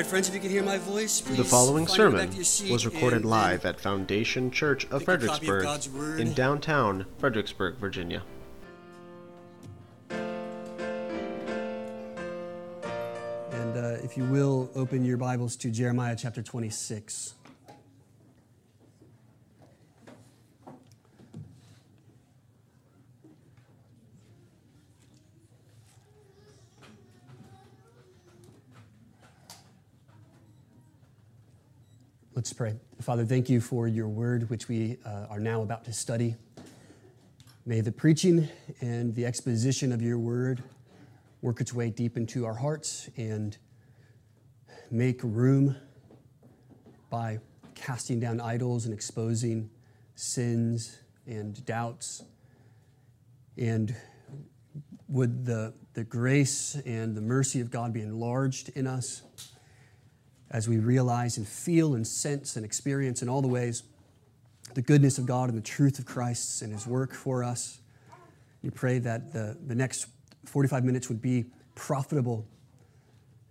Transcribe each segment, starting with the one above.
right, friends, if you can hear my voice, please. The following find your way sermon back to your seat was recorded live at Foundation Church of copy of Fredericksburg in downtown Fredericksburg, Virginia. And uh, if you will, open your Bibles to Jeremiah chapter 26. Let's pray. Father, thank you for your word, which we uh, are now about to study. May the preaching and the exposition of your word work its way deep into our hearts and make room by casting down idols and exposing sins and doubts. And would the, the grace and the mercy of God be enlarged in us as we realize and feel and sense and experience in all the ways the goodness of God and the truth of Christ and His work for us. We pray that the, the next 45 minutes would be profitable,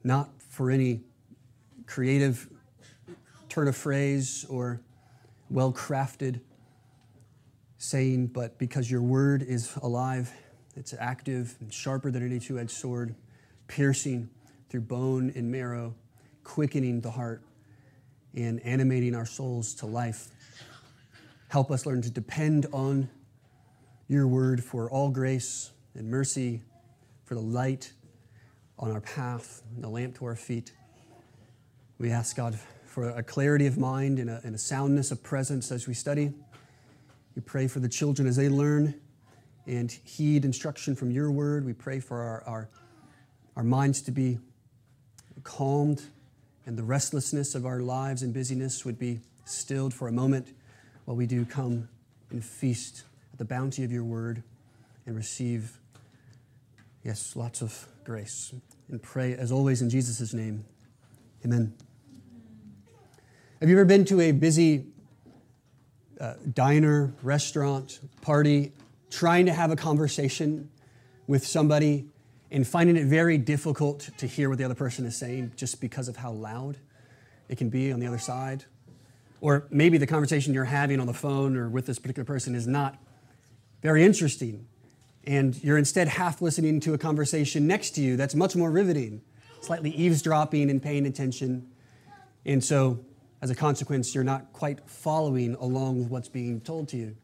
not for any creative turn of phrase or well crafted saying, but because your word is alive, it's active and sharper than any two edged sword, piercing through bone and marrow, quickening the heart, and animating our souls to life. Help us learn to depend on your word for all grace and mercy, for the light on our path, the lamp to our feet. We ask God for a clarity of mind and a, and a soundness of presence as we study. We pray for the children as they learn and heed instruction from your word. We pray for our, our, our minds to be calmed and the restlessness of our lives and busyness would be stilled for a moment while we do come and feast at the bounty of your word and receive, yes, lots of grace. And pray, as always, in Jesus' name. Amen. Have you ever been to a busy uh, diner, restaurant, party, trying to have a conversation with somebody and finding it very difficult to hear what the other person is saying just because of how loud it can be on the other side? Or maybe the conversation you're having on the phone or with this particular person is not very interesting, and you're instead half listening to a conversation next to you that's much more riveting, slightly eavesdropping and paying attention. And so, as a consequence, you're not quite following along with what's being told to you.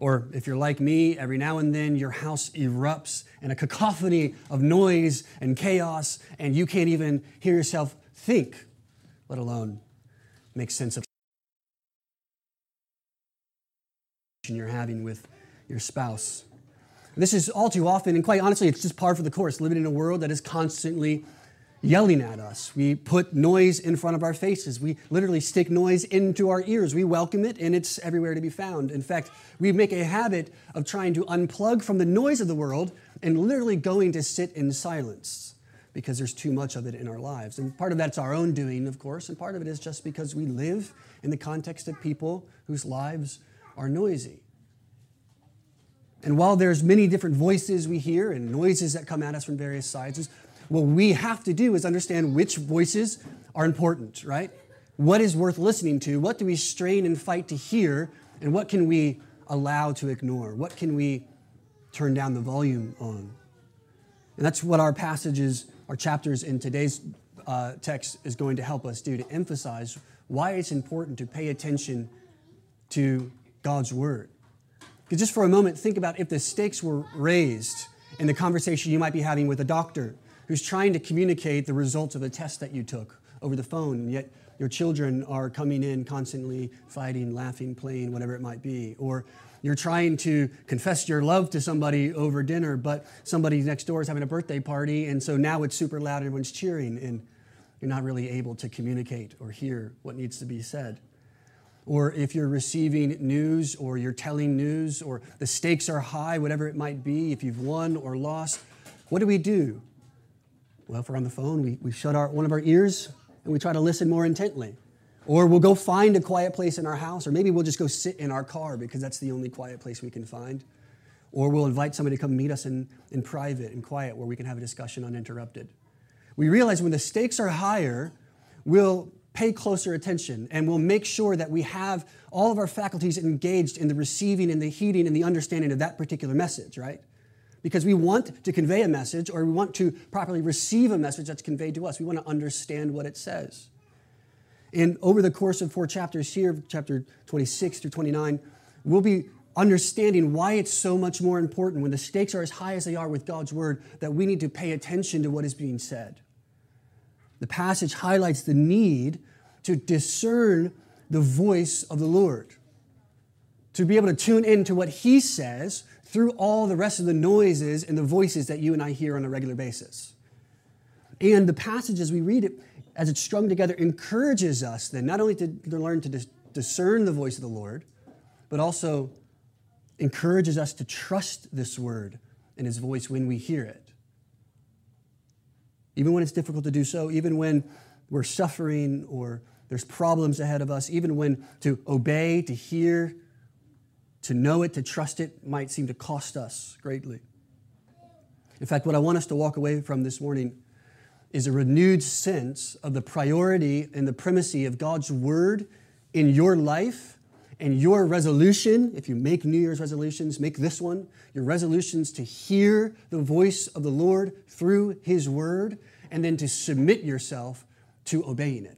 Or if you're like me, every now and then your house erupts in a cacophony of noise and chaos, and you can't even hear yourself think, let alone make sense of you're having with your spouse. This is all too often, and quite honestly, it's just par for the course, living in a world that is constantly yelling at us. We put noise in front of our faces. We literally stick noise into our ears. We welcome it, and it's everywhere to be found. In fact, we make a habit of trying to unplug from the noise of the world and literally going to sit in silence because there's too much of it in our lives. And part of that's our own doing, of course, and part of it is just because we live in the context of people whose lives are noisy. And while there's many different voices we hear and noises that come at us from various sides, what we have to do is understand which voices are important, right? What is worth listening to? What do we strain and fight to hear? And what can we allow to ignore? What can we turn down the volume on? And that's what our passages, our chapters in today's uh, text is going to help us do to emphasize why it's important to pay attention to God's Word. Because just for a moment, think about if the stakes were raised in the conversation you might be having with a doctor who's trying to communicate the results of a test that you took over the phone, and yet your children are coming in constantly fighting, laughing, playing, whatever it might be. Or you're trying to confess your love to somebody over dinner, but somebody next door is having a birthday party, and so now it's super loud, everyone's cheering, and you're not really able to communicate or hear what needs to be said or if you're receiving news or you're telling news or the stakes are high, whatever it might be, if you've won or lost, what do we do? Well, if we're on the phone, we, we shut our, one of our ears and we try to listen more intently. Or we'll go find a quiet place in our house, or maybe we'll just go sit in our car because that's the only quiet place we can find. Or we'll invite somebody to come meet us in, in private and quiet where we can have a discussion uninterrupted. We realize when the stakes are higher, we'll pay closer attention and we'll make sure that we have all of our faculties engaged in the receiving and the heeding and the understanding of that particular message, right? Because we want to convey a message or we want to properly receive a message that's conveyed to us. We want to understand what it says. And over the course of four chapters here, chapter 26 through 29, we'll be understanding why it's so much more important when the stakes are as high as they are with God's word that we need to pay attention to what is being said. The passage highlights the need to discern the voice of the Lord, to be able to tune into what He says through all the rest of the noises and the voices that you and I hear on a regular basis. And the passage as we read it, as it's strung together, encourages us then not only to, to learn to dis- discern the voice of the Lord, but also encourages us to trust this word and his voice when we hear it. Even when it's difficult to do so, even when we're suffering or there's problems ahead of us, even when to obey, to hear, to know it, to trust it might seem to cost us greatly. In fact, what I want us to walk away from this morning is a renewed sense of the priority and the primacy of God's word in your life and your resolution, if you make New Year's resolutions, make this one, your resolutions to hear the voice of the Lord through His Word, and then to submit yourself to obeying it.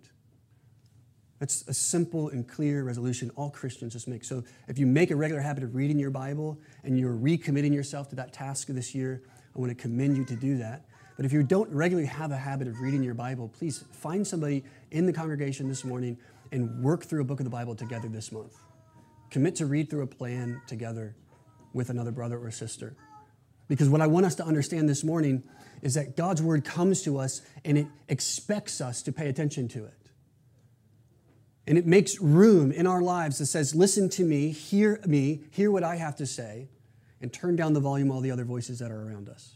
That's a simple and clear resolution all Christians just make. So if you make a regular habit of reading your Bible and you're recommitting yourself to that task this year, I want to commend you to do that. But if you don't regularly have a habit of reading your Bible, please find somebody in the congregation this morning and work through a book of the Bible together this month. Commit to read through a plan together with another brother or sister. Because what I want us to understand this morning is that God's word comes to us and it expects us to pay attention to it. And it makes room in our lives that says, Listen to me, hear me, hear what I have to say, and turn down the volume of all the other voices that are around us.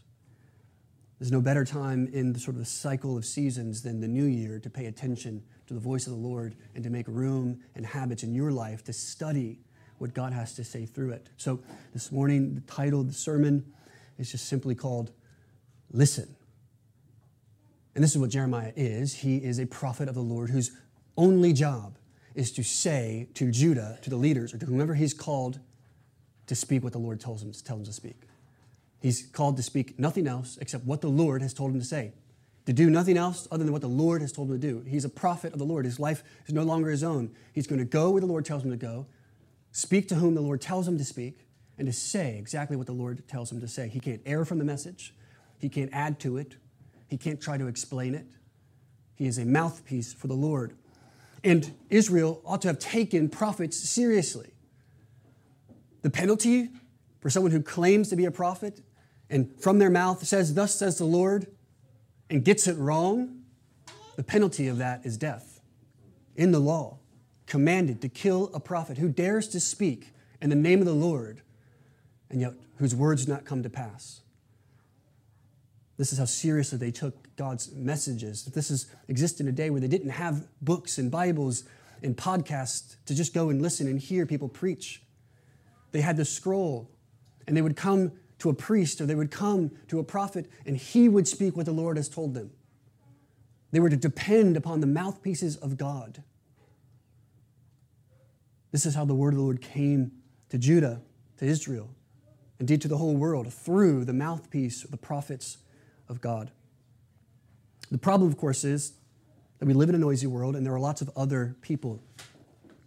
There's no better time in the sort of cycle of seasons than the new year to pay attention to the voice of the Lord and to make room and habits in your life to study what God has to say through it. So this morning, the title of the sermon is just simply called Listen. And this is what Jeremiah is. He is a prophet of the Lord whose only job is to say to Judah, to the leaders, or to whomever he's called to speak what the Lord tells him, tells him to speak. He's called to speak nothing else except what the Lord has told him to say to do nothing else other than what the Lord has told him to do. He's a prophet of the Lord. His life is no longer his own. He's going to go where the Lord tells him to go, speak to whom the Lord tells him to speak, and to say exactly what the Lord tells him to say. He can't err from the message, he can't add to it, he can't try to explain it. He is a mouthpiece for the Lord. And Israel ought to have taken prophets seriously. The penalty for someone who claims to be a prophet and from their mouth says, Thus says the Lord, and gets it wrong, the penalty of that is death. In the law, commanded to kill a prophet who dares to speak in the name of the Lord and yet whose words not come to pass. This is how seriously they took God's messages. This is exists in a day where they didn't have books and Bibles and podcasts to just go and listen and hear people preach. They had the scroll, and they would come to a priest or they would come to a prophet and he would speak what the Lord has told them. They were to depend upon the mouthpieces of God. This is how the word of the Lord came to Judah, to Israel, and indeed to the whole world, through the mouthpiece of the prophets of God. The problem, of course, is that we live in a noisy world and there are lots of other people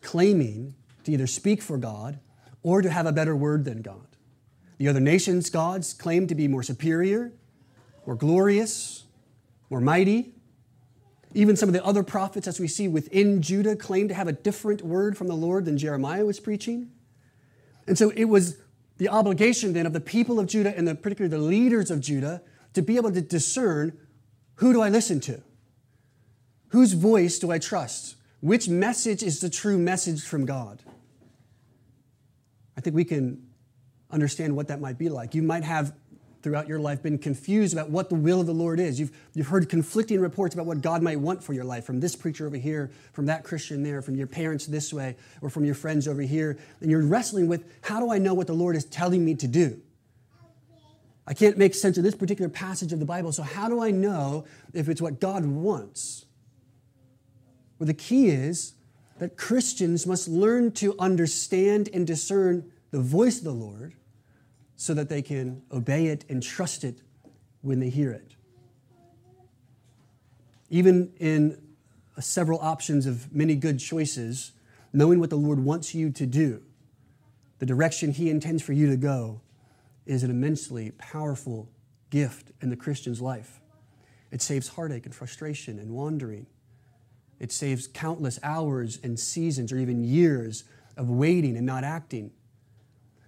claiming to either speak for God or to have a better word than God. The other nations' gods claim to be more superior, more glorious, more mighty. Even some of the other prophets, as we see within Judah, claim to have a different word from the Lord than Jeremiah was preaching. And so it was the obligation then of the people of Judah and the, particularly the leaders of Judah to be able to discern who do I listen to? Whose voice do I trust? Which message is the true message from God? I think we can understand what that might be like. You might have throughout your life been confused about what the will of the Lord is. You've, you've heard conflicting reports about what God might want for your life from this preacher over here, from that Christian there, from your parents this way, or from your friends over here. And you're wrestling with how do I know what the Lord is telling me to do? I can't make sense of this particular passage of the Bible, so how do I know if it's what God wants? Well, the key is that Christians must learn to understand and discern the voice of the Lord so that they can obey it and trust it when they hear it. Even in several options of many good choices, knowing what the Lord wants you to do, the direction He intends for you to go, is an immensely powerful gift in the Christian's life. It saves heartache and frustration and wandering. It saves countless hours and seasons or even years of waiting and not acting.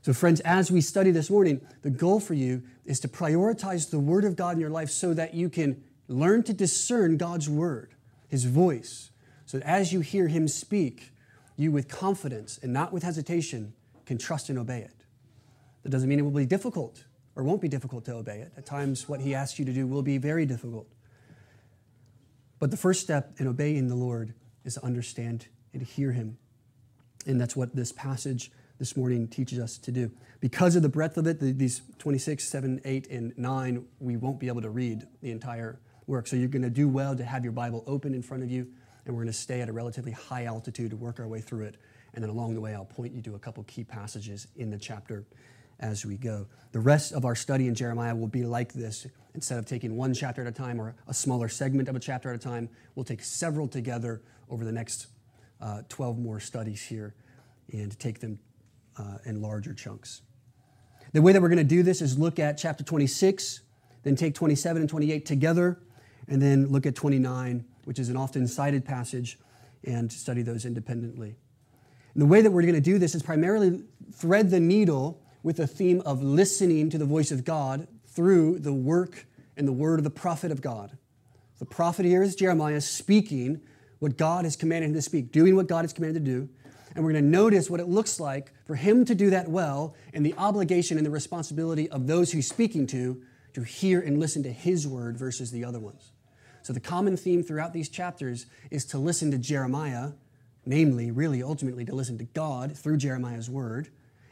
So, friends, as we study this morning, the goal for you is to prioritize the Word of God in your life so that you can learn to discern God's Word, His voice, so that as you hear Him speak, you with confidence and not with hesitation can trust and obey it. That doesn't mean it will be difficult or won't be difficult to obey it. At times, what He asks you to do will be very difficult. But the first step in obeying the Lord is to understand and to hear Him. And that's what this passage this morning teaches us to do. Because of the breadth of it, the, these 26, 7, 8, and 9, we won't be able to read the entire work. So you're going to do well to have your Bible open in front of you, and we're going to stay at a relatively high altitude to work our way through it. And then along the way, I'll point you to a couple key passages in the chapter as we go. The rest of our study in Jeremiah will be like this. Instead of taking one chapter at a time or a smaller segment of a chapter at a time, we'll take several together over the next uh, 12 more studies here and take them uh, in larger chunks. The way that we're going to do this is look at chapter 26, then take 27 and 28 together, and then look at 29, which is an often cited passage, and study those independently. And the way that we're going to do this is primarily thread the needle with the theme of listening to the voice of God through the work and the word of the prophet of God. The prophet here is Jeremiah speaking what God has commanded him to speak, doing what God has commanded to do. And we're going to notice what it looks like for him to do that well and the obligation and the responsibility of those he's speaking to to hear and listen to his word versus the other ones. So the common theme throughout these chapters is to listen to Jeremiah, namely, really, ultimately, to listen to God through Jeremiah's word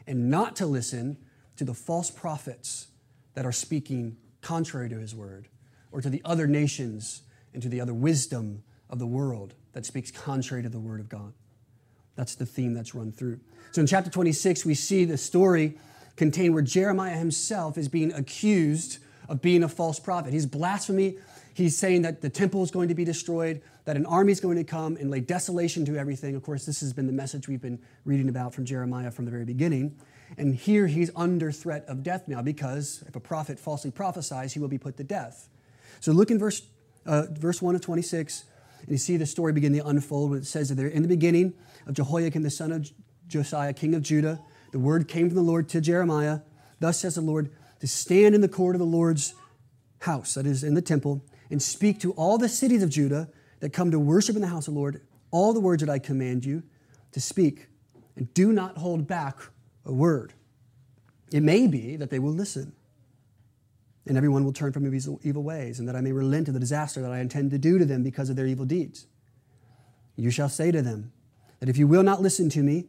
and not to listen to the false prophets that are speaking contrary to his word, or to the other nations and to the other wisdom of the world that speaks contrary to the word of God. That's the theme that's run through. So in chapter 26, we see the story contained where Jeremiah himself is being accused of being a false prophet. He's blasphemy. He's saying that the temple is going to be destroyed, that an army is going to come and lay desolation to everything. Of course, this has been the message we've been reading about from Jeremiah from the very beginning. And here he's under threat of death now because if a prophet falsely prophesies, he will be put to death. So look in verse, uh, verse 1 of 26, and you see the story begin to unfold when it says that there in the beginning of Jehoiakim, the son of Josiah, king of Judah, the word came from the Lord to Jeremiah. Thus says the Lord, to stand in the court of the Lord's house, that is in the temple, and speak to all the cities of Judah that come to worship in the house of the Lord all the words that I command you to speak, and do not hold back a word. It may be that they will listen, and everyone will turn from his evil ways, and that I may relent of the disaster that I intend to do to them because of their evil deeds. You shall say to them that if you will not listen to me,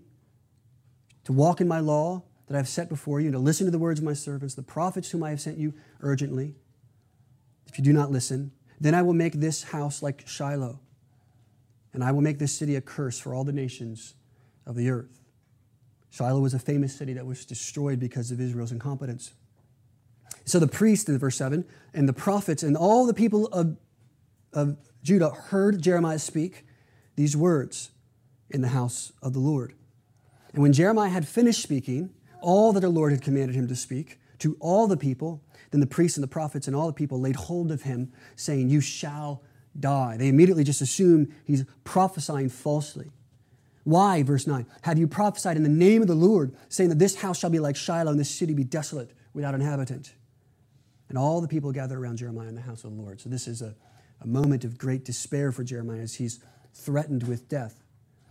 to walk in my law that I have set before you, and to listen to the words of my servants, the prophets whom I have sent you urgently, if you do not listen, then I will make this house like Shiloh, and I will make this city a curse for all the nations of the earth. Shiloh was a famous city that was destroyed because of Israel's incompetence. So the priest in verse 7 and the prophets and all the people of, of Judah heard Jeremiah speak these words in the house of the Lord. And when Jeremiah had finished speaking all that the Lord had commanded him to speak to all the people, then the priests and the prophets and all the people laid hold of him, saying, You shall die. They immediately just assume he's prophesying falsely. Why, verse 9? Have you prophesied in the name of the Lord, saying that this house shall be like Shiloh and this city be desolate without inhabitant? And all the people gather around Jeremiah in the house of the Lord. So this is a, a moment of great despair for Jeremiah as he's threatened with death.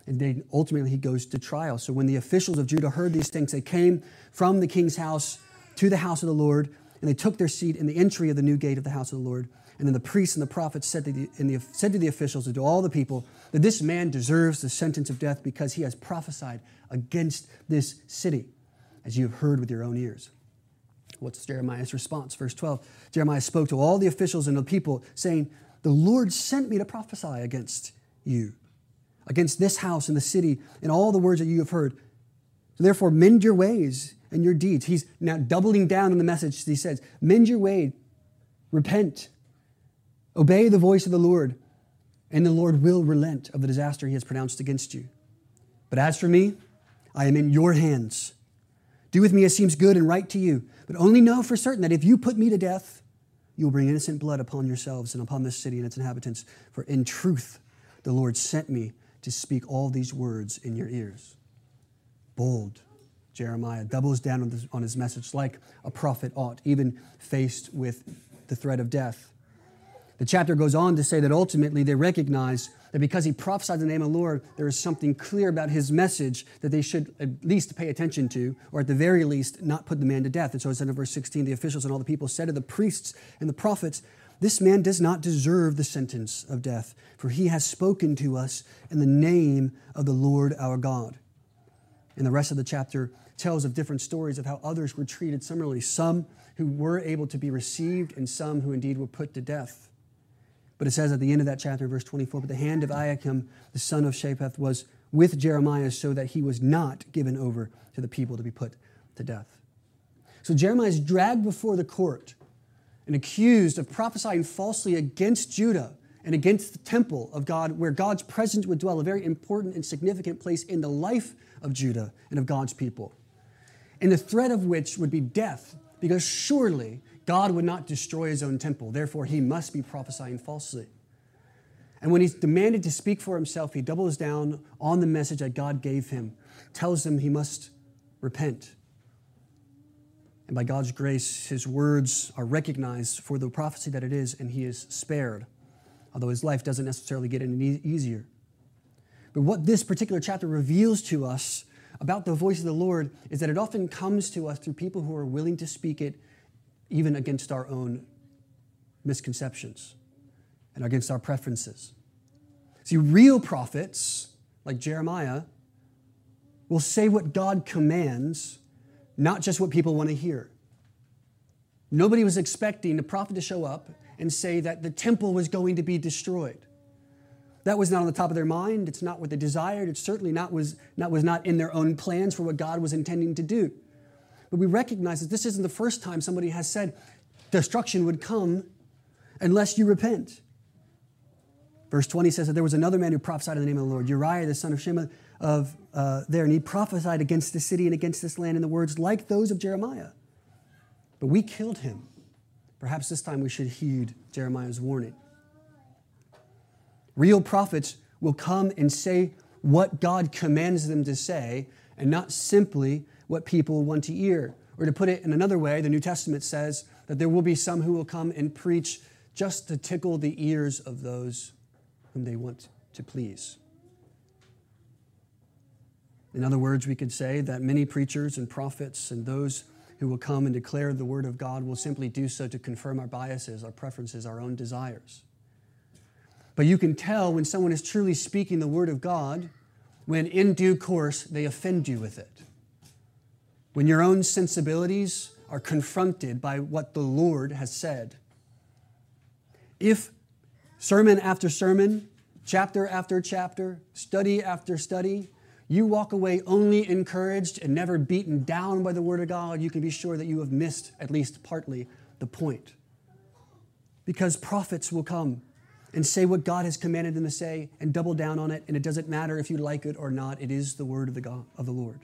And then ultimately he goes to trial. So when the officials of Judah heard these things, they came from the king's house to the house of the Lord and they took their seat in the entry of the new gate of the house of the Lord. And then the priests and the prophets said to the, the, said to the officials and to all the people that this man deserves the sentence of death because he has prophesied against this city, as you have heard with your own ears. What's Jeremiah's response? Verse 12 Jeremiah spoke to all the officials and the people, saying, The Lord sent me to prophesy against you. against this house and the city and all the words that you have heard. Therefore, mend your ways and your deeds. He's now doubling down on the message. He says, Mend your way, repent, obey the voice of the Lord, and the Lord will relent of the disaster he has pronounced against you. But as for me, I am in your hands. Do with me as seems good and right to you. But only know for certain that if you put me to death, you will bring innocent blood upon yourselves and upon this city and its inhabitants. For in truth, the Lord sent me to speak all these words in your ears. Bold, Jeremiah doubles down on, this, on his message like a prophet ought, even faced with the threat of death. The chapter goes on to say that ultimately they recognize that because he prophesied the name of the Lord, there is something clear about his message that they should at least pay attention to, or at the very least, not put the man to death. And so it said in verse 16 the officials and all the people said to the priests and the prophets, This man does not deserve the sentence of death, for he has spoken to us in the name of the Lord our God. And the rest of the chapter tells of different stories of how others were treated similarly, some who were able to be received, and some who indeed were put to death. But it says at the end of that chapter, verse 24, but the hand of Ahikam, the son of Shaphat, was with Jeremiah so that he was not given over to the people to be put to death. So Jeremiah is dragged before the court and accused of prophesying falsely against Judah and against the temple of God, where God's presence would dwell, a very important and significant place in the life of Judah and of God's people. And the threat of which would be death, because surely God would not destroy his own temple, therefore, he must be prophesying falsely. And when he's demanded to speak for himself, he doubles down on the message that God gave him, tells him he must repent. And by God's grace, his words are recognized for the prophecy that it is, and he is spared, although his life doesn't necessarily get any easier. But what this particular chapter reveals to us about the voice of the Lord is that it often comes to us through people who are willing to speak it even against our own misconceptions and against our preferences. See, real prophets, like Jeremiah, will say what God commands, not just what people want to hear. Nobody was expecting the prophet to show up and say that the temple was going to be destroyed. That was not on the top of their mind. It's not what they desired. It certainly not was, not, was not in their own plans for what God was intending to do. But we recognize that this isn't the first time somebody has said destruction would come unless you repent. Verse 20 says that there was another man who prophesied in the name of the Lord, Uriah, the son of Shema of uh, there, and he prophesied against the city and against this land in the words like those of Jeremiah. But we killed him. Perhaps this time we should heed Jeremiah's warning. Real prophets will come and say what God commands them to say, and not simply what people want to hear. Or to put it in another way, the New Testament says that there will be some who will come and preach just to tickle the ears of those whom they want to please. In other words, we could say that many preachers and prophets and those who will come and declare the word of God will simply do so to confirm our biases, our preferences, our own desires. But you can tell when someone is truly speaking the word of God when in due course they offend you with it when your own sensibilities are confronted by what the Lord has said. If sermon after sermon, chapter after chapter, study after study, you walk away only encouraged and never beaten down by the Word of God, you can be sure that you have missed at least partly the point. Because prophets will come and say what God has commanded them to say and double down on it, and it doesn't matter if you like it or not, it is the Word of the, God, of the Lord.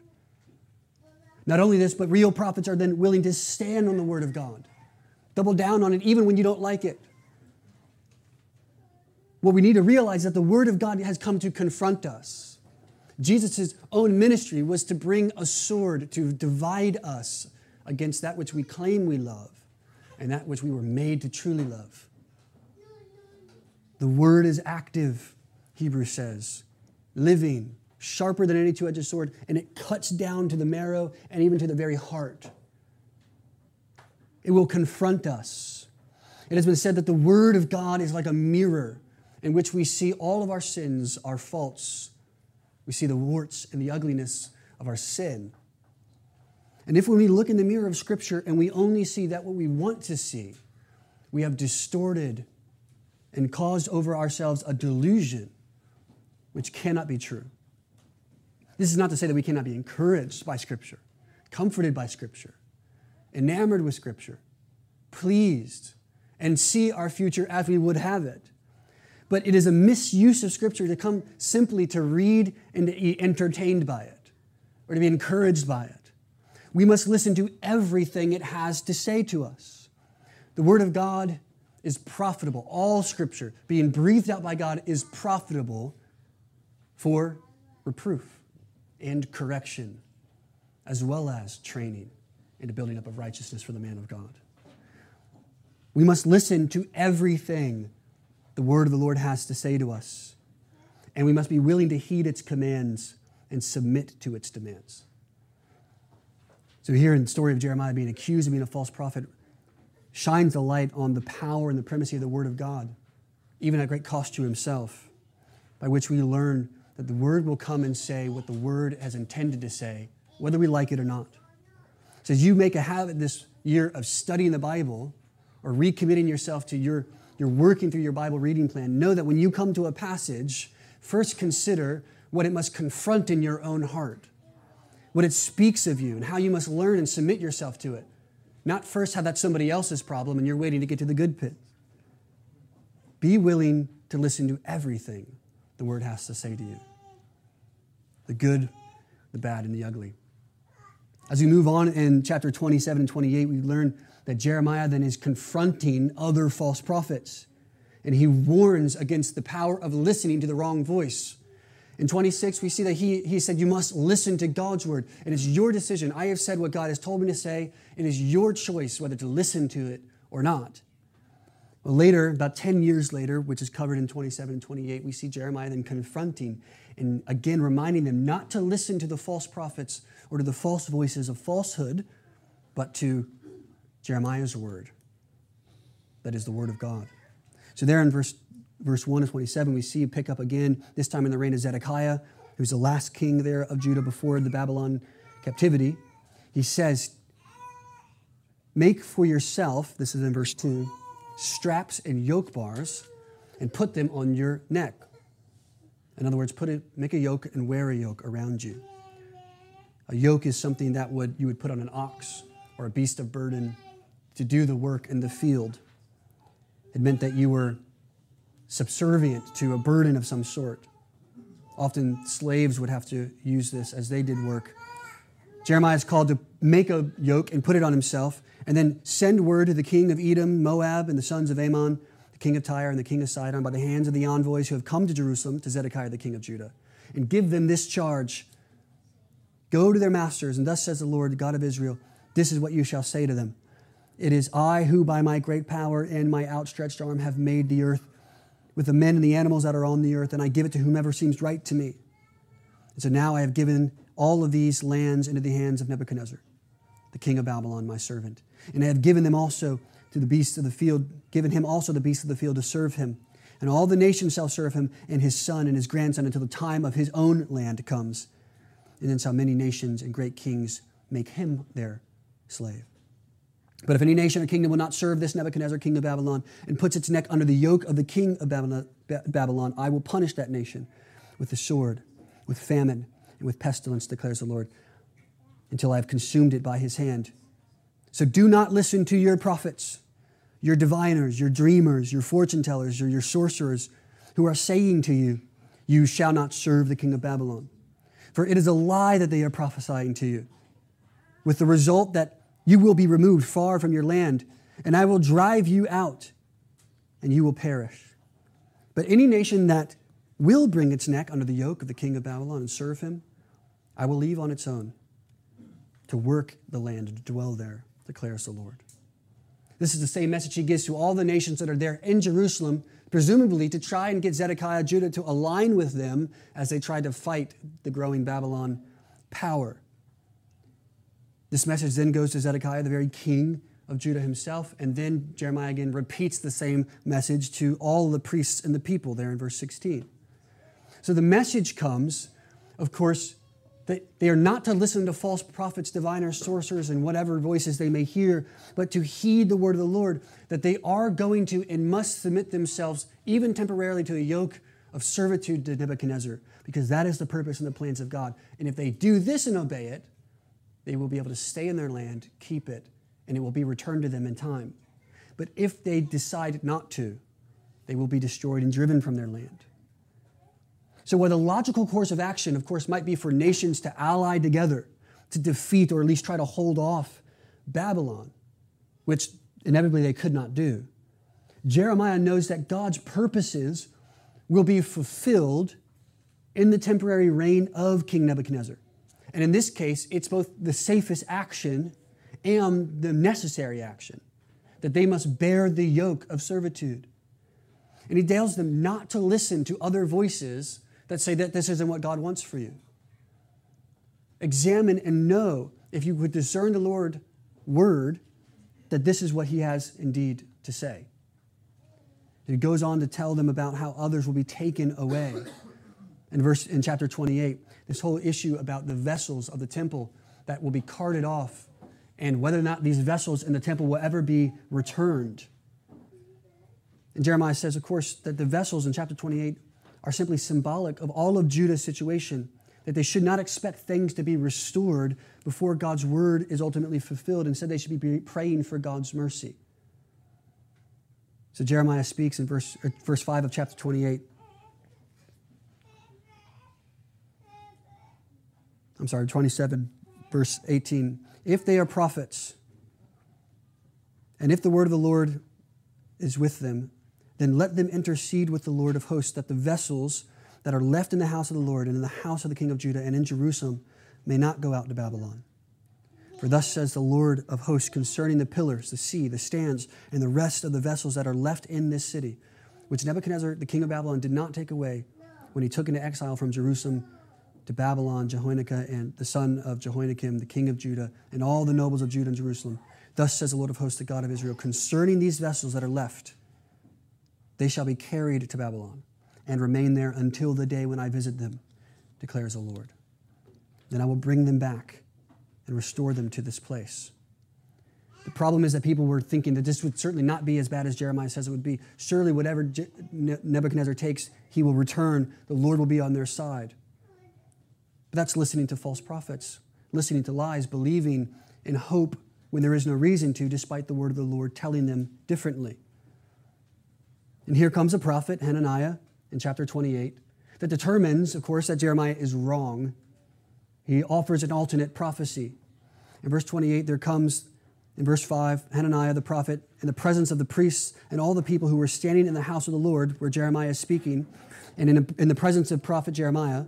Not only this, but real prophets are then willing to stand on the Word of God, double down on it even when you don't like it. What we need to realize that the Word of God has come to confront us. Jesus' own ministry was to bring a sword to divide us against that which we claim we love and that which we were made to truly love. The Word is active, Hebrews says, living, sharper than any two edged sword, and it cuts down to the marrow and even to the very heart. It will confront us. It has been said that the Word of God is like a mirror in which we see all of our sins, our faults. We see the warts and the ugliness of our sin. And if when we look in the mirror of Scripture and we only see that what we want to see, we have distorted and caused over ourselves a delusion which cannot be true. This is not to say that we cannot be encouraged by Scripture, comforted by Scripture, enamored with Scripture, pleased, and see our future as we would have it. But it is a misuse of Scripture to come simply to read and to be entertained by it or to be encouraged by it. We must listen to everything it has to say to us. The Word of God is profitable. All Scripture, being breathed out by God, is profitable for reproof and correction, as well as training and the building up of righteousness for the man of God. We must listen to everything the word of the Lord has to say to us, and we must be willing to heed its commands and submit to its demands. So, here in the story of Jeremiah being accused of being a false prophet, shines a light on the power and the primacy of the Word of God, even at great cost to himself, by which we learn that the Word will come and say what the Word has intended to say, whether we like it or not. So as you make a habit this year of studying the Bible or recommitting yourself to your, your working through your Bible reading plan, know that when you come to a passage, first consider what it must confront in your own heart, what it speaks of you, and how you must learn and submit yourself to it. Not first how that's somebody else's problem and you're waiting to get to the good pit. Be willing to listen to everything the word has to say to you the good, the bad, and the ugly. As we move on in chapter 27 and 28, we learn that Jeremiah then is confronting other false prophets. And he warns against the power of listening to the wrong voice. In 26, we see that he, he said, You must listen to God's word. It is your decision. I have said what God has told me to say. It is your choice whether to listen to it or not. Well, later, about 10 years later, which is covered in 27 and 28, we see Jeremiah then confronting and again reminding them not to listen to the false prophets or to the false voices of falsehood, but to Jeremiah's word. That is the word of God. So, there in verse, verse 1 to 27, we see pick up again, this time in the reign of Zedekiah, who's the last king there of Judah before the Babylon captivity. He says, Make for yourself, this is in verse 2 straps and yoke bars and put them on your neck. In other words, put it, make a yoke and wear a yoke around you. A yoke is something that would, you would put on an ox or a beast of burden to do the work in the field. It meant that you were subservient to a burden of some sort. Often slaves would have to use this as they did work. Jeremiah is called to make a yoke and put it on himself and then send word to the king of Edom, Moab, and the sons of Ammon, the king of Tyre, and the king of Sidon by the hands of the envoys who have come to Jerusalem to Zedekiah, the king of Judah, and give them this charge Go to their masters, and thus says the Lord, God of Israel, this is what you shall say to them. It is I who, by my great power and my outstretched arm, have made the earth with the men and the animals that are on the earth, and I give it to whomever seems right to me. And so now I have given all of these lands into the hands of Nebuchadnezzar, the king of Babylon, my servant. And I have given them also to the beasts of the field, given him also the beasts of the field to serve him. And all the nations shall serve him, and his son and his grandson, until the time of his own land comes. And then shall many nations and great kings make him their slave. But if any nation or kingdom will not serve this Nebuchadnezzar, king of Babylon, and puts its neck under the yoke of the king of Babylon, I will punish that nation with the sword, with famine, and with pestilence, declares the Lord, until I have consumed it by his hand. So do not listen to your prophets, your diviners, your dreamers, your fortune tellers, or your sorcerers who are saying to you, You shall not serve the king of Babylon. For it is a lie that they are prophesying to you, with the result that you will be removed far from your land, and I will drive you out, and you will perish. But any nation that will bring its neck under the yoke of the king of Babylon and serve him, I will leave on its own to work the land and to dwell there declares the Lord. This is the same message he gives to all the nations that are there in Jerusalem, presumably to try and get Zedekiah, Judah to align with them as they try to fight the growing Babylon power. This message then goes to Zedekiah, the very king of Judah himself, and then Jeremiah again repeats the same message to all the priests and the people there in verse 16. So the message comes, of course, that they are not to listen to false prophets, diviners, sorcerers, and whatever voices they may hear, but to heed the word of the Lord, that they are going to and must submit themselves, even temporarily, to a yoke of servitude to Nebuchadnezzar, because that is the purpose and the plans of God. And if they do this and obey it, they will be able to stay in their land, keep it, and it will be returned to them in time. But if they decide not to, they will be destroyed and driven from their land. So, what a logical course of action, of course, might be for nations to ally together to defeat or at least try to hold off Babylon, which inevitably they could not do. Jeremiah knows that God's purposes will be fulfilled in the temporary reign of King Nebuchadnezzar. And in this case, it's both the safest action and the necessary action that they must bear the yoke of servitude. And he tells them not to listen to other voices that say that this isn't what God wants for you. Examine and know if you would discern the Lord word that this is what he has indeed to say. He goes on to tell them about how others will be taken away. In verse in chapter 28, this whole issue about the vessels of the temple that will be carted off and whether or not these vessels in the temple will ever be returned. And Jeremiah says, of course, that the vessels in chapter 28 are simply symbolic of all of Judah's situation, that they should not expect things to be restored before God's word is ultimately fulfilled. Instead, they should be praying for God's mercy. So Jeremiah speaks in verse, er, verse 5 of chapter 28. I'm sorry, 27, verse 18. If they are prophets, and if the word of the Lord is with them, then let them intercede with the Lord of hosts that the vessels that are left in the house of the Lord and in the house of the king of Judah and in Jerusalem may not go out to Babylon. For thus says the Lord of hosts concerning the pillars, the sea, the stands, and the rest of the vessels that are left in this city, which Nebuchadnezzar, the king of Babylon, did not take away when he took into exile from Jerusalem to Babylon Jehoiachin and the son of Jehoiakim, the king of Judah, and all the nobles of Judah and Jerusalem. Thus says the Lord of hosts, the God of Israel, concerning these vessels that are left, they shall be carried to Babylon and remain there until the day when I visit them, declares the Lord. Then I will bring them back and restore them to this place. The problem is that people were thinking that this would certainly not be as bad as Jeremiah says it would be. Surely, whatever Nebuchadnezzar takes, he will return. The Lord will be on their side. That's listening to false prophets, listening to lies, believing in hope when there is no reason to, despite the word of the Lord telling them differently. And here comes a prophet, Hananiah, in chapter 28, that determines, of course, that Jeremiah is wrong he offers an alternate prophecy. In verse 28, there comes, in verse 5, Hananiah the prophet, in the presence of the priests and all the people who were standing in the house of the Lord, where Jeremiah is speaking, and in, in the presence of prophet Jeremiah,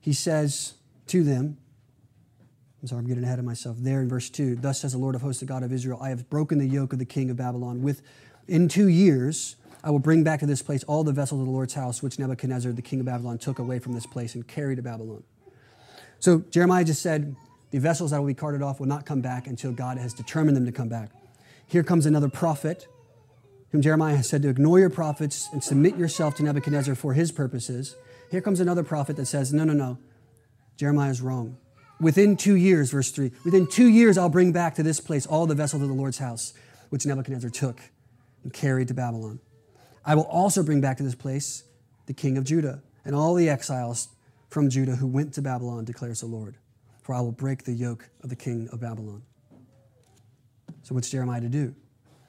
he says to them, I'm sorry, I'm getting ahead of myself. There in verse 2, thus says the Lord of hosts, the God of Israel, I have broken the yoke of the king of Babylon. With in two years, I will bring back to this place all the vessels of the Lord's house, which Nebuchadnezzar, the king of Babylon, took away from this place and carried to Babylon. So Jeremiah just said, the vessels that will be carted off will not come back until God has determined them to come back. Here comes another prophet whom Jeremiah has said to ignore your prophets and submit yourself to Nebuchadnezzar for his purposes. Here comes another prophet that says, no, no, no, Jeremiah is wrong. Within two years, verse 3, within two years I'll bring back to this place all the vessels of the Lord's house, which Nebuchadnezzar took and carried to Babylon. I will also bring back to this place the king of Judah and all the exiles from Judah who went to Babylon, declares the Lord. For I will break the yoke of the king of Babylon. So, what's Jeremiah to do?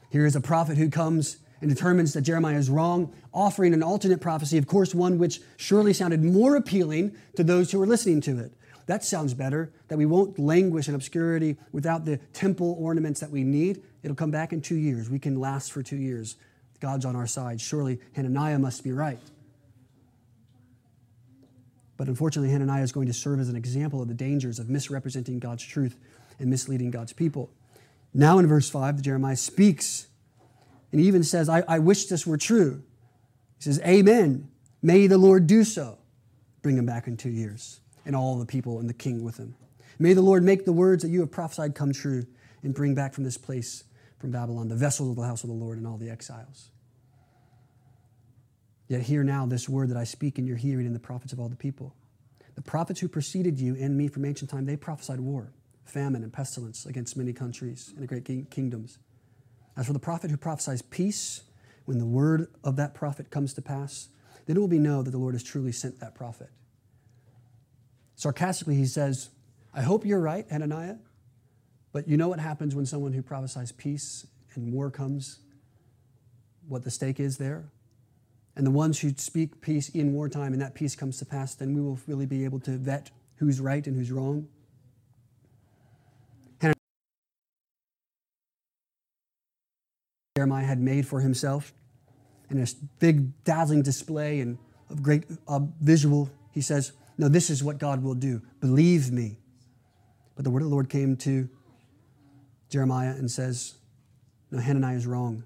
Here is a prophet who comes and determines that Jeremiah is wrong, offering an alternate prophecy, of course, one which surely sounded more appealing to those who were listening to it. That sounds better, that we won't languish in obscurity without the temple ornaments that we need. It'll come back in two years. We can last for two years. God's on our side. Surely Hananiah must be right. But unfortunately, Hananiah is going to serve as an example of the dangers of misrepresenting God's truth and misleading God's people. Now, in verse 5, Jeremiah speaks and he even says, I, I wish this were true. He says, Amen. May the Lord do so. Bring him back in two years, and all the people and the king with him. May the Lord make the words that you have prophesied come true and bring back from this place, from Babylon, the vessels of the house of the Lord and all the exiles. Yet hear now this word that I speak in your hearing in the prophets of all the people. The prophets who preceded you and me from ancient time, they prophesied war, famine, and pestilence against many countries and the great kingdoms. As for the prophet who prophesies peace, when the word of that prophet comes to pass, then it will be known that the Lord has truly sent that prophet. Sarcastically, he says, I hope you're right, Hananiah, but you know what happens when someone who prophesies peace and war comes? What the stake is there? And the ones who speak peace in wartime and that peace comes to pass, then we will really be able to vet who's right and who's wrong. Jeremiah had made for himself in a big, dazzling display and of great uh, visual. He says, No, this is what God will do. Believe me. But the word of the Lord came to Jeremiah and says, No, Hananiah is wrong.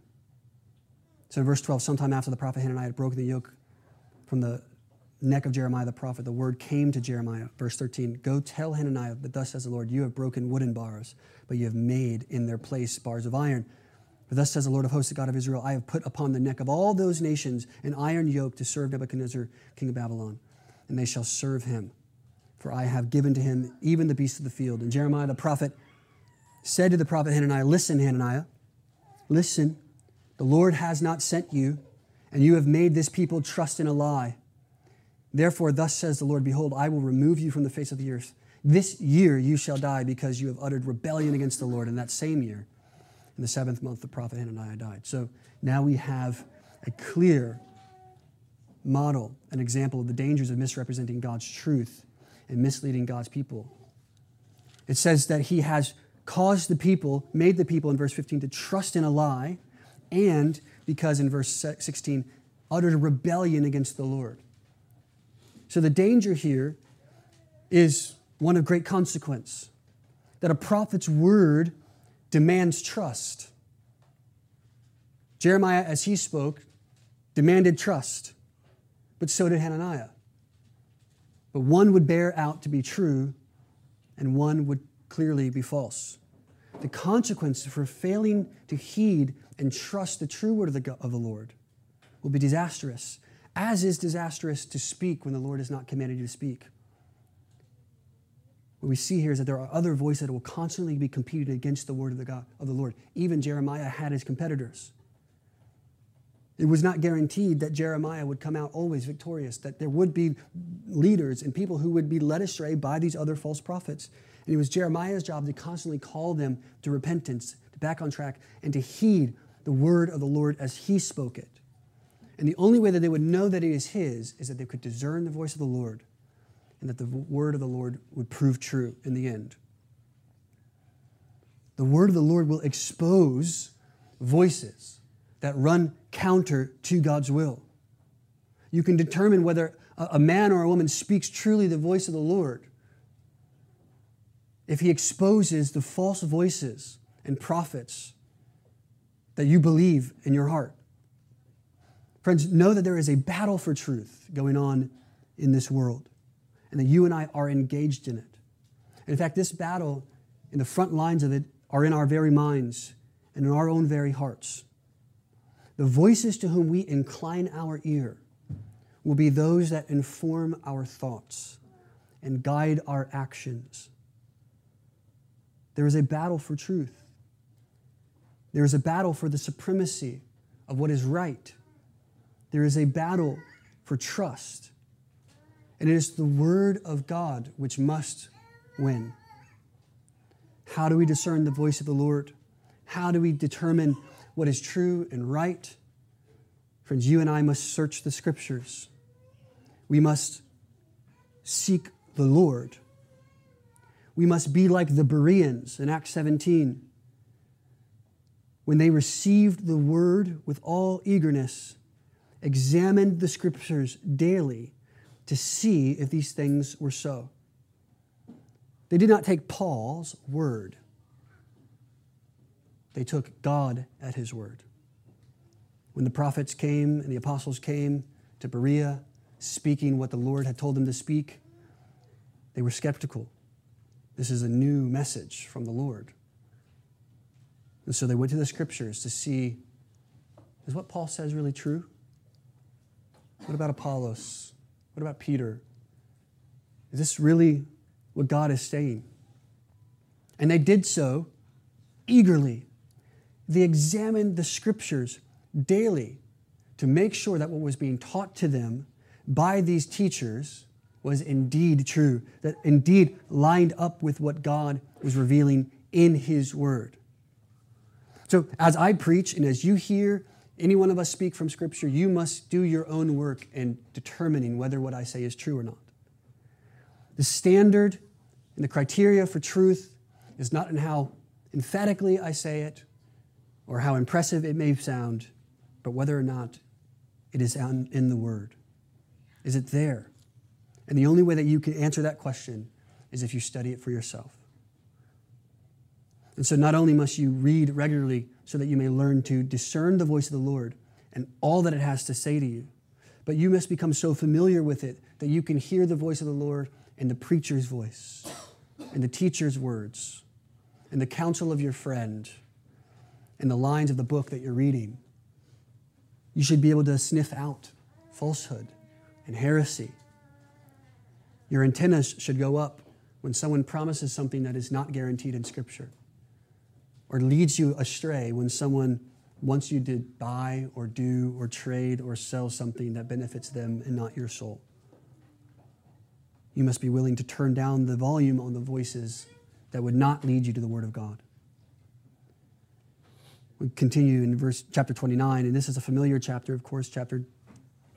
So in verse 12, sometime after the prophet Hananiah had broken the yoke from the neck of Jeremiah the prophet, the word came to Jeremiah. Verse 13 Go tell Hananiah that thus says the Lord, You have broken wooden bars, but you have made in their place bars of iron. For thus says the Lord of hosts, the God of Israel, I have put upon the neck of all those nations an iron yoke to serve Nebuchadnezzar, king of Babylon, and they shall serve him. For I have given to him even the beasts of the field. And Jeremiah the prophet said to the prophet Hananiah, Listen, Hananiah, listen, the Lord has not sent you, and you have made this people trust in a lie. Therefore, thus says the Lord Behold, I will remove you from the face of the earth. This year you shall die because you have uttered rebellion against the Lord. In that same year, in the seventh month, the prophet Hananiah died. So now we have a clear model, an example of the dangers of misrepresenting God's truth and misleading God's people. It says that he has caused the people, made the people in verse 15 to trust in a lie, and because in verse 16, uttered a rebellion against the Lord. So the danger here is one of great consequence that a prophet's word demands trust. Jeremiah, as he spoke, demanded trust, but so did Hananiah. But one would bear out to be true, and one would clearly be false. The consequence for failing to heed and trust the true word of the, of the Lord will be disastrous, as is disastrous to speak when the Lord has not commanded you to speak. What we see here is that there are other voices that will constantly be competing against the word of the God of the Lord. Even Jeremiah had his competitors. It was not guaranteed that Jeremiah would come out always victorious, that there would be leaders and people who would be led astray by these other false prophets. And it was Jeremiah's job to constantly call them to repentance, to back on track, and to heed the word of the Lord as he spoke it. And the only way that they would know that it is his is that they could discern the voice of the Lord and that the word of the Lord would prove true in the end. The word of the Lord will expose voices that run counter to God's will. You can determine whether a man or a woman speaks truly the voice of the Lord if he exposes the false voices and prophets that you believe in your heart. Friends, know that there is a battle for truth going on in this world and that you and I are engaged in it. And in fact, this battle, in the front lines of it, are in our very minds and in our own very hearts. The voices to whom we incline our ear will be those that inform our thoughts and guide our actions. There is a battle for truth. There is a battle for the supremacy of what is right. There is a battle for trust. And it is the Word of God which must win. How do we discern the voice of the Lord? How do we determine what is true and right? Friends, you and I must search the Scriptures. We must seek the Lord. We must be like the Bereans in Acts 17. When they received the word with all eagerness, examined the Scriptures daily to see if these things were so. They did not take Paul's word, they took God at his word. When the prophets came and the apostles came to Berea, speaking what the Lord had told them to speak, they were skeptical. This is a new message from the Lord. And so they went to the scriptures to see is what Paul says really true? What about Apollos? What about Peter? Is this really what God is saying? And they did so eagerly. They examined the scriptures daily to make sure that what was being taught to them by these teachers was indeed true, that indeed lined up with what God was revealing in His Word. So, as I preach and as you hear any one of us speak from Scripture, you must do your own work in determining whether what I say is true or not. The standard and the criteria for truth is not in how emphatically I say it or how impressive it may sound, but whether or not it is in the Word. Is it there? And the only way that you can answer that question is if you study it for yourself. And so, not only must you read regularly so that you may learn to discern the voice of the Lord and all that it has to say to you, but you must become so familiar with it that you can hear the voice of the Lord in the preacher's voice, in the teacher's words, in the counsel of your friend, in the lines of the book that you're reading. You should be able to sniff out falsehood and heresy. Your antennas should go up when someone promises something that is not guaranteed in Scripture or leads you astray when someone wants you to buy or do or trade or sell something that benefits them and not your soul. You must be willing to turn down the volume on the voices that would not lead you to the Word of God. We continue in verse chapter 29, and this is a familiar chapter, of course, chapter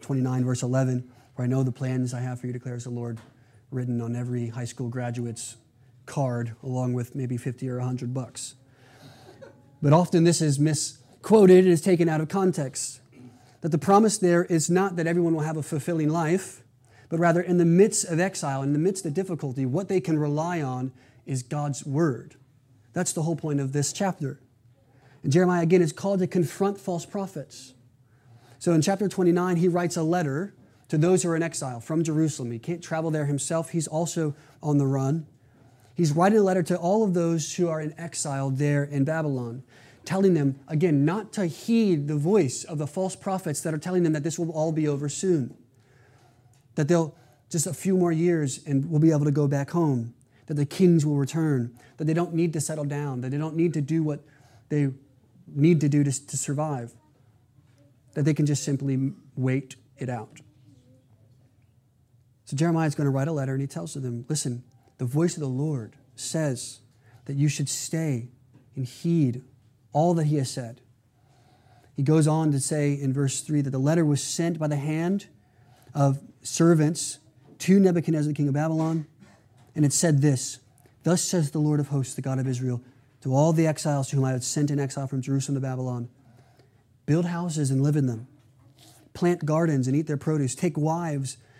29, verse 11, where I know the plans I have for you, declares the Lord, written on every high school graduate's card, along with maybe 50 or 100 bucks. But often this is misquoted and is taken out of context. That the promise there is not that everyone will have a fulfilling life, but rather in the midst of exile, in the midst of difficulty, what they can rely on is God's word. That's the whole point of this chapter. And Jeremiah, again, is called to confront false prophets. So in chapter 29, he writes a letter to those who are in exile from Jerusalem. He can't travel there himself, he's also on the run. He's writing a letter to all of those who are in exile there in Babylon, telling them, again, not to heed the voice of the false prophets that are telling them that this will all be over soon, that they'll just a few more years and we'll be able to go back home, that the kings will return, that they don't need to settle down, that they don't need to do what they need to do to, to survive, that they can just simply wait it out. So Jeremiah is going to write a letter and he tells them, listen, the voice of the Lord says that you should stay and heed all that he has said. He goes on to say in verse 3 that the letter was sent by the hand of servants to Nebuchadnezzar, the king of Babylon, and it said this Thus says the Lord of hosts, the God of Israel, to all the exiles to whom I have sent in exile from Jerusalem to Babylon build houses and live in them, plant gardens and eat their produce, take wives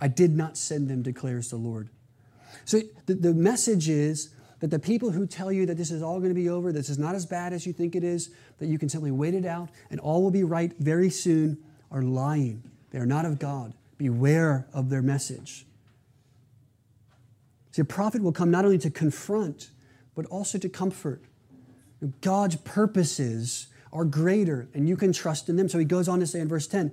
I did not send them, declares the Lord. So the, the message is that the people who tell you that this is all going to be over, this is not as bad as you think it is, that you can simply wait it out and all will be right very soon, are lying. They are not of God. Beware of their message. See, a prophet will come not only to confront, but also to comfort. God's purposes are greater, and you can trust in them. So he goes on to say in verse 10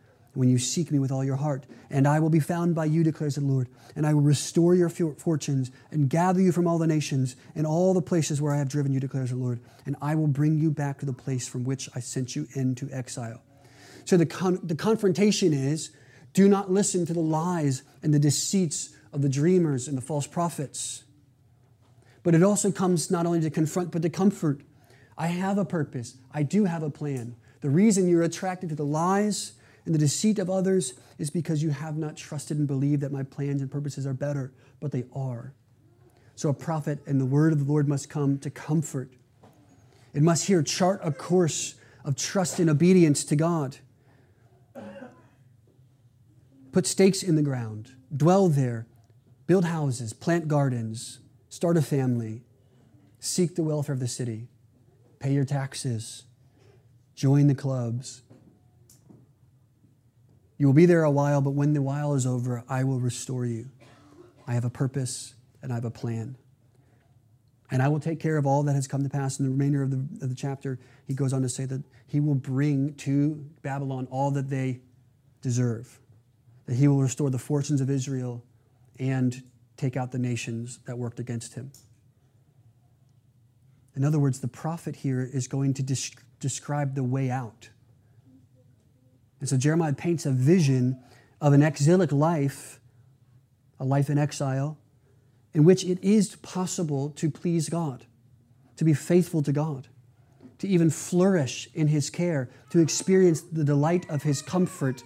when you seek me with all your heart. And I will be found by you, declares the Lord. And I will restore your fortunes and gather you from all the nations and all the places where I have driven you, declares the Lord. And I will bring you back to the place from which I sent you into exile. So the, con- the confrontation is do not listen to the lies and the deceits of the dreamers and the false prophets. But it also comes not only to confront, but to comfort. I have a purpose, I do have a plan. The reason you're attracted to the lies and the deceit of others is because you have not trusted and believed that my plans and purposes are better, but they are. So a prophet and the word of the Lord must come to comfort. It must here chart a course of trust and obedience to God. Put stakes in the ground, dwell there, build houses, plant gardens, start a family, seek the welfare of the city, pay your taxes, join the clubs. You will be there a while, but when the while is over, I will restore you. I have a purpose and I have a plan. And I will take care of all that has come to pass in the remainder of the, of the chapter. He goes on to say that he will bring to Babylon all that they deserve, that he will restore the fortunes of Israel and take out the nations that worked against him. In other words, the prophet here is going to des- describe the way out. And so Jeremiah paints a vision of an exilic life, a life in exile, in which it is possible to please God, to be faithful to God, to even flourish in His care, to experience the delight of His comfort,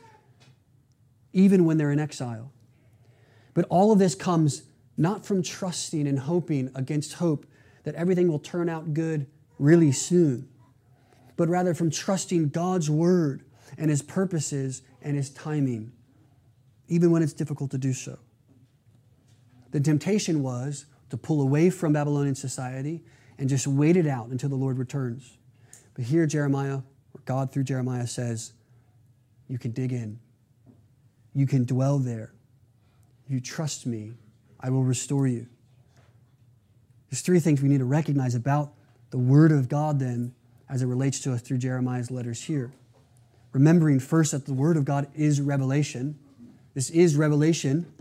even when they're in exile. But all of this comes not from trusting and hoping against hope that everything will turn out good really soon, but rather from trusting God's word and His purposes and His timing, even when it's difficult to do so. The temptation was to pull away from Babylonian society and just wait it out until the Lord returns. But here, Jeremiah, or God through Jeremiah says, You can dig in, you can dwell there. If you trust me, I will restore you. There's three things we need to recognize about the Word of God then as it relates to us through Jeremiah's letters here. Remembering first that the Word of God is revelation. This is revelation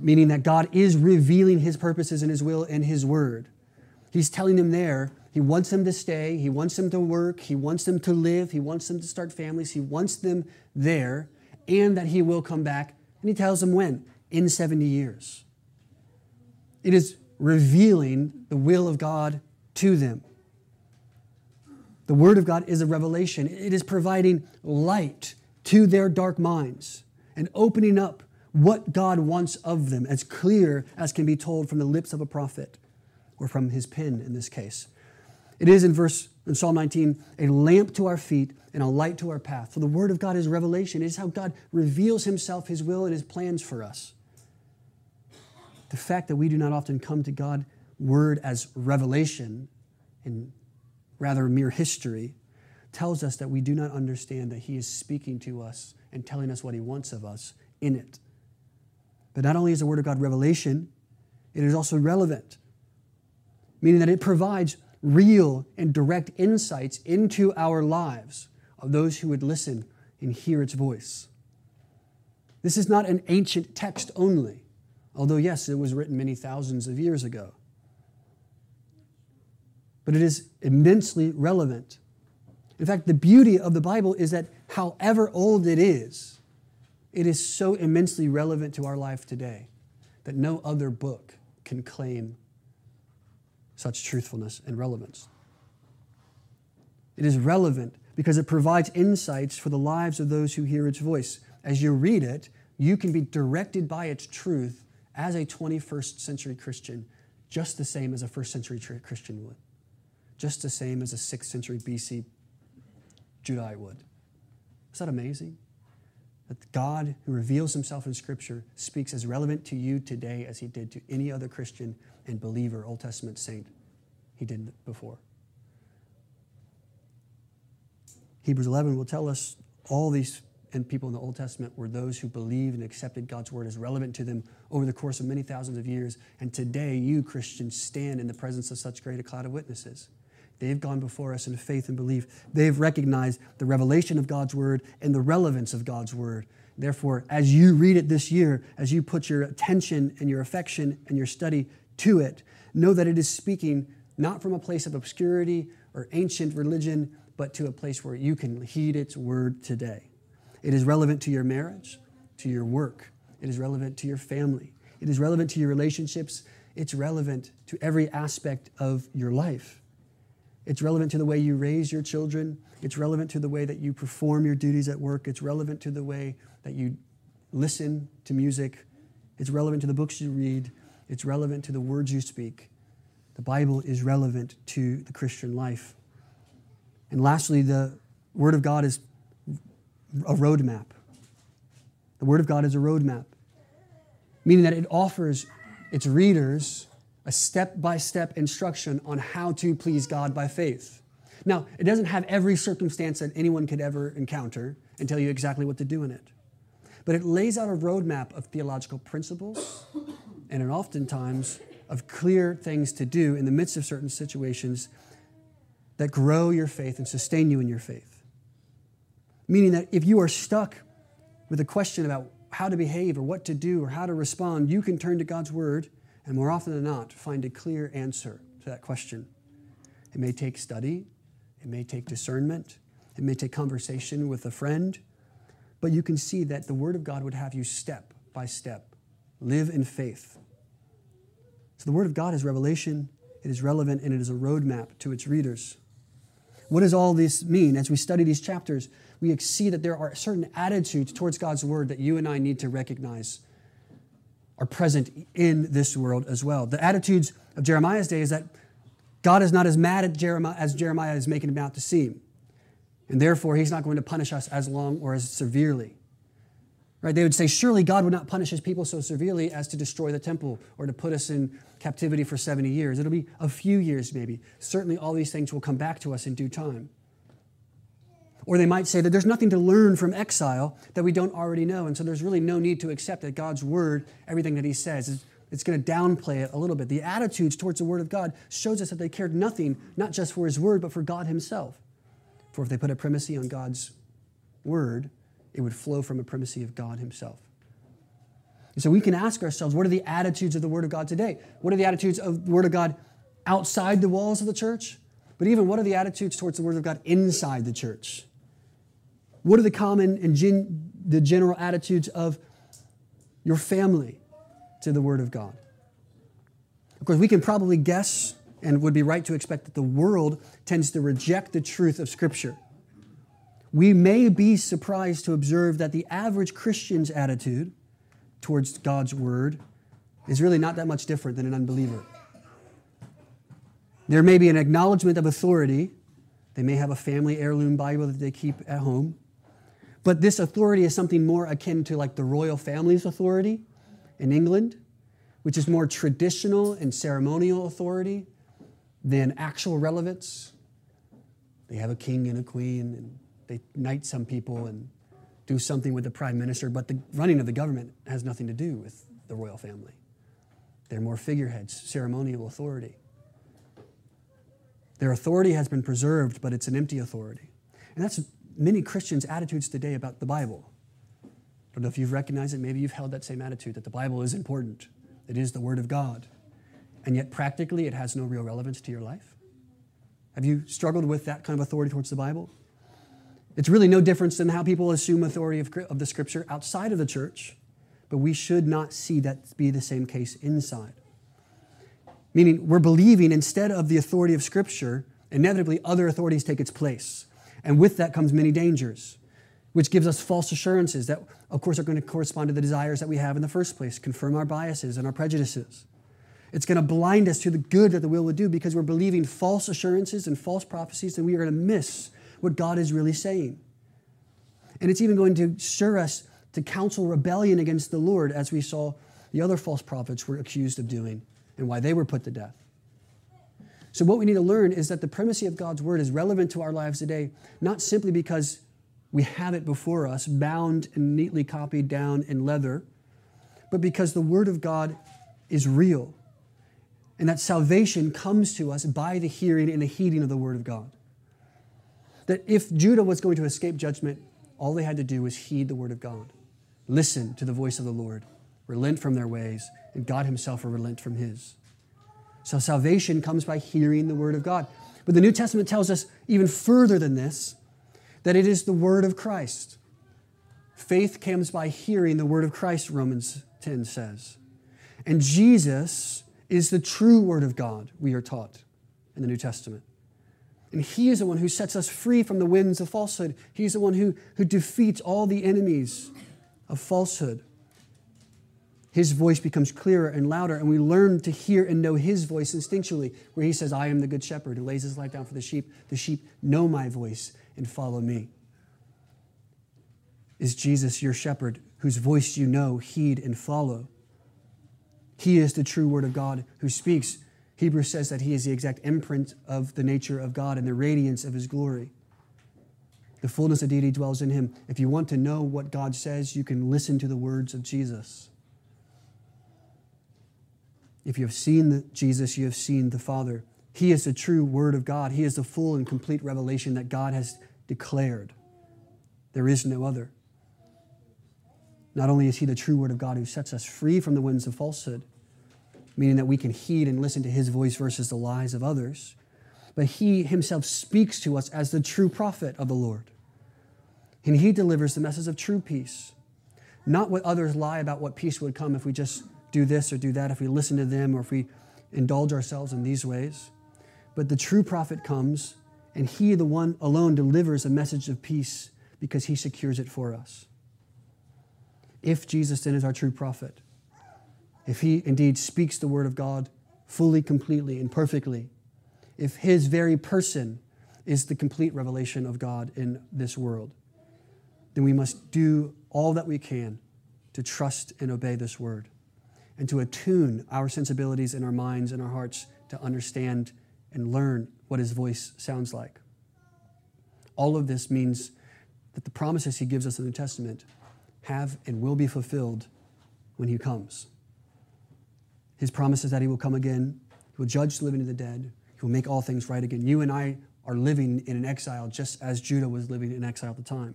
meaning that God is revealing his purposes and his will in his word. He's telling them there, he wants them to stay, he wants them to work, he wants them to live, he wants them to start families, he wants them there, and that he will come back. And he tells them when? In 70 years. It is revealing the will of God to them. The Word of God is a revelation. It is providing light to their dark minds and opening up what God wants of them, as clear as can be told from the lips of a prophet or from his pen in this case. It is in verse in Psalm 19, a lamp to our feet and a light to our path. So the word of God is revelation. It is how God reveals himself, his will, and his plans for us. The fact that we do not often come to God word as revelation and rather mere history tells us that we do not understand that he is speaking to us and telling us what he wants of us in it. But not only is the Word of God revelation, it is also relevant, meaning that it provides real and direct insights into our lives of those who would listen and hear its voice. This is not an ancient text only, although, yes, it was written many thousands of years ago. But it is immensely relevant. In fact, the beauty of the Bible is that however old it is, it is so immensely relevant to our life today that no other book can claim such truthfulness and relevance. It is relevant because it provides insights for the lives of those who hear its voice. As you read it, you can be directed by its truth as a 21st century Christian, just the same as a first century Christian would, just the same as a 6th century BC Judite would. Is that amazing? that God, who reveals himself in Scripture, speaks as relevant to you today as he did to any other Christian and believer, Old Testament saint he did before. Hebrews 11 will tell us all these and people in the Old Testament were those who believed and accepted God's word as relevant to them over the course of many thousands of years. And today, you Christians stand in the presence of such great a cloud of witnesses. They've gone before us in faith and belief. They've recognized the revelation of God's word and the relevance of God's word. Therefore, as you read it this year, as you put your attention and your affection and your study to it, know that it is speaking not from a place of obscurity or ancient religion, but to a place where you can heed its word today. It is relevant to your marriage, to your work, it is relevant to your family, it is relevant to your relationships, it's relevant to every aspect of your life. It's relevant to the way you raise your children. It's relevant to the way that you perform your duties at work. It's relevant to the way that you listen to music. It's relevant to the books you read. it's relevant to the words you speak. The Bible is relevant to the Christian life. And lastly, the Word of God is a roadmap. The Word of God is a roadmap, meaning that it offers its readers a step by step instruction on how to please God by faith. Now, it doesn't have every circumstance that anyone could ever encounter and tell you exactly what to do in it. But it lays out a roadmap of theological principles and oftentimes of clear things to do in the midst of certain situations that grow your faith and sustain you in your faith. Meaning that if you are stuck with a question about how to behave or what to do or how to respond, you can turn to God's Word and more often than not find a clear answer to that question. It may take study, it may take discernment, it may take conversation with a friend, but you can see that the Word of God would have you step by step live in faith. So the Word of God is revelation, it is relevant, and it is a roadmap to its readers. What does all this mean? As we study these chapters, we see that there are certain attitudes towards God's Word that you and I need to recognize are present in this world as well. The attitudes of Jeremiah's day is that God is not as mad at Jeremiah as Jeremiah is making him out to seem. And therefore, he's not going to punish us as long or as severely. Right? They would say, surely God would not punish his people so severely as to destroy the temple or to put us in captivity for 70 years. It'll be a few years, maybe. Certainly, all these things will come back to us in due time. Or they might say that there's nothing to learn from exile that we don't already know. And so there's really no need to accept that God's word, everything that he says, is, it's going to downplay it a little bit. The attitudes towards the word of God shows us that they cared nothing, not just for his word, but for God himself. For if they put a primacy on God's word, it would flow from a primacy of God Himself. And so we can ask ourselves what are the attitudes of the Word of God today? What are the attitudes of the Word of God outside the walls of the church? But even what are the attitudes towards the Word of God inside the church? What are the common and gen- the general attitudes of your family to the Word of God? Of course, we can probably guess and would be right to expect that the world tends to reject the truth of Scripture we may be surprised to observe that the average Christian's attitude towards God's word is really not that much different than an unbeliever. There may be an acknowledgement of authority. They may have a family heirloom Bible that they keep at home. But this authority is something more akin to like the royal family's authority in England, which is more traditional and ceremonial authority than actual relevance. They have a king and a queen and they knight some people and do something with the prime minister, but the running of the government has nothing to do with the royal family. They're more figureheads, ceremonial authority. Their authority has been preserved, but it's an empty authority. And that's many Christians' attitudes today about the Bible. I don't know if you've recognized it. Maybe you've held that same attitude that the Bible is important, it is the Word of God. And yet, practically, it has no real relevance to your life. Have you struggled with that kind of authority towards the Bible? It's really no difference than how people assume authority of, of the scripture outside of the church, but we should not see that be the same case inside. Meaning, we're believing instead of the authority of scripture, inevitably other authorities take its place. And with that comes many dangers, which gives us false assurances that, of course, are going to correspond to the desires that we have in the first place, confirm our biases and our prejudices. It's going to blind us to the good that the will would do because we're believing false assurances and false prophecies, and we are going to miss what God is really saying. And it's even going to stir us to counsel rebellion against the Lord, as we saw the other false prophets were accused of doing and why they were put to death. So, what we need to learn is that the primacy of God's word is relevant to our lives today, not simply because we have it before us, bound and neatly copied down in leather, but because the word of God is real. And that salvation comes to us by the hearing and the heeding of the word of God. That if Judah was going to escape judgment, all they had to do was heed the word of God, listen to the voice of the Lord, relent from their ways, and God Himself will relent from His. So salvation comes by hearing the word of God. But the New Testament tells us even further than this that it is the word of Christ. Faith comes by hearing the word of Christ, Romans 10 says. And Jesus is the true word of God, we are taught in the New Testament. And He is the one who sets us free from the winds of falsehood. He's the one who, who defeats all the enemies of falsehood. His voice becomes clearer and louder, and we learn to hear and know his voice instinctually, where he says, I am the good shepherd who lays his life down for the sheep. The sheep know my voice and follow me. Is Jesus your shepherd, whose voice you know, heed, and follow? He is the true word of God who speaks. Hebrews says that he is the exact imprint of the nature of God and the radiance of his glory. The fullness of deity dwells in him. If you want to know what God says, you can listen to the words of Jesus. If you have seen Jesus, you have seen the Father. He is the true Word of God. He is the full and complete revelation that God has declared. There is no other. Not only is He the true Word of God who sets us free from the winds of falsehood, meaning that we can heed and listen to His voice versus the lies of others, but He Himself speaks to us as the true prophet of the Lord. And He delivers the message of true peace, not what others lie about what peace would come if we just do this or do that, if we listen to them or if we indulge ourselves in these ways. But the true prophet comes, and he, the one alone, delivers a message of peace because he secures it for us. If Jesus then is our true prophet, if he indeed speaks the word of God fully, completely, and perfectly, if his very person is the complete revelation of God in this world, then we must do all that we can to trust and obey this word and to attune our sensibilities and our minds and our hearts to understand and learn what his voice sounds like. All of this means that the promises he gives us in the New Testament have and will be fulfilled when he comes. His promises that he will come again, he will judge the living and the dead, he will make all things right again. You and I are living in an exile just as Judah was living in exile at the time.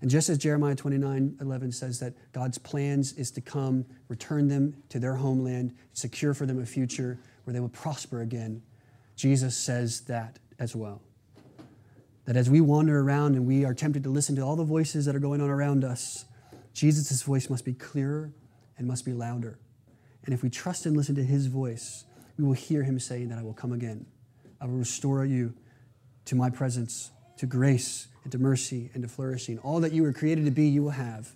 And just as Jeremiah 29 11 says that God's plans is to come, return them to their homeland, secure for them a future where they will prosper again, Jesus says that as well. That as we wander around and we are tempted to listen to all the voices that are going on around us, Jesus' voice must be clearer and must be louder. And if we trust and listen to his voice, we will hear him saying that I will come again. I will restore you to my presence, to grace, and to mercy and to flourishing. All that you were created to be, you will have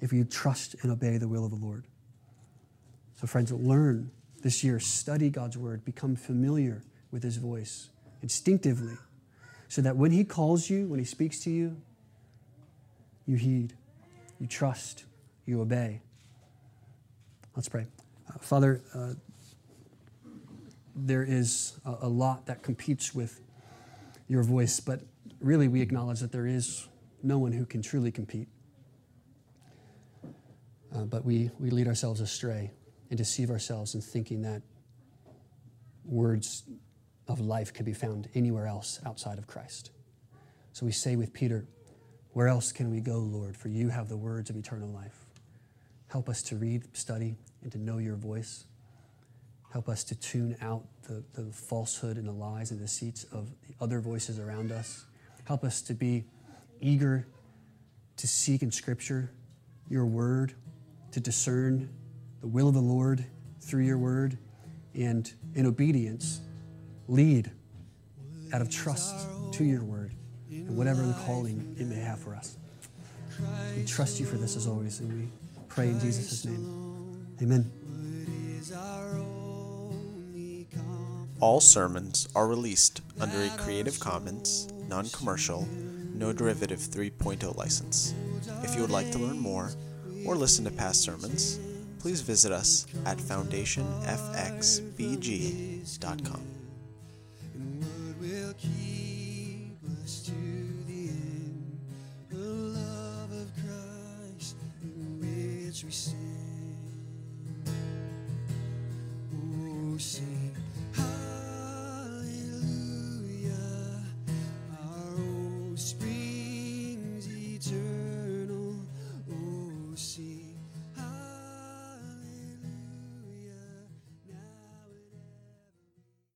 if you trust and obey the will of the Lord. So, friends, learn this year, study God's word, become familiar with his voice instinctively, so that when he calls you, when he speaks to you, you heed, you trust, you obey. Let's pray. Uh, Father, uh, there is a, a lot that competes with your voice, but really we acknowledge that there is no one who can truly compete. Uh, but we, we lead ourselves astray and deceive ourselves in thinking that words of life can be found anywhere else outside of Christ. So we say with Peter, Where else can we go, Lord? For you have the words of eternal life. Help us to read, study, and to know your voice. Help us to tune out the, the falsehood and the lies and the deceits of the other voices around us. Help us to be eager to seek in Scripture your word, to discern the will of the Lord through your word, and in obedience, lead out of trust to your word and whatever the calling it may have for us. We trust you for this as always, and we pray in Jesus' name. Amen. All sermons are released under a Creative Commons, non commercial, no derivative 3.0 license. If you would like to learn more or listen to past sermons, please visit us at foundationfxbg.com.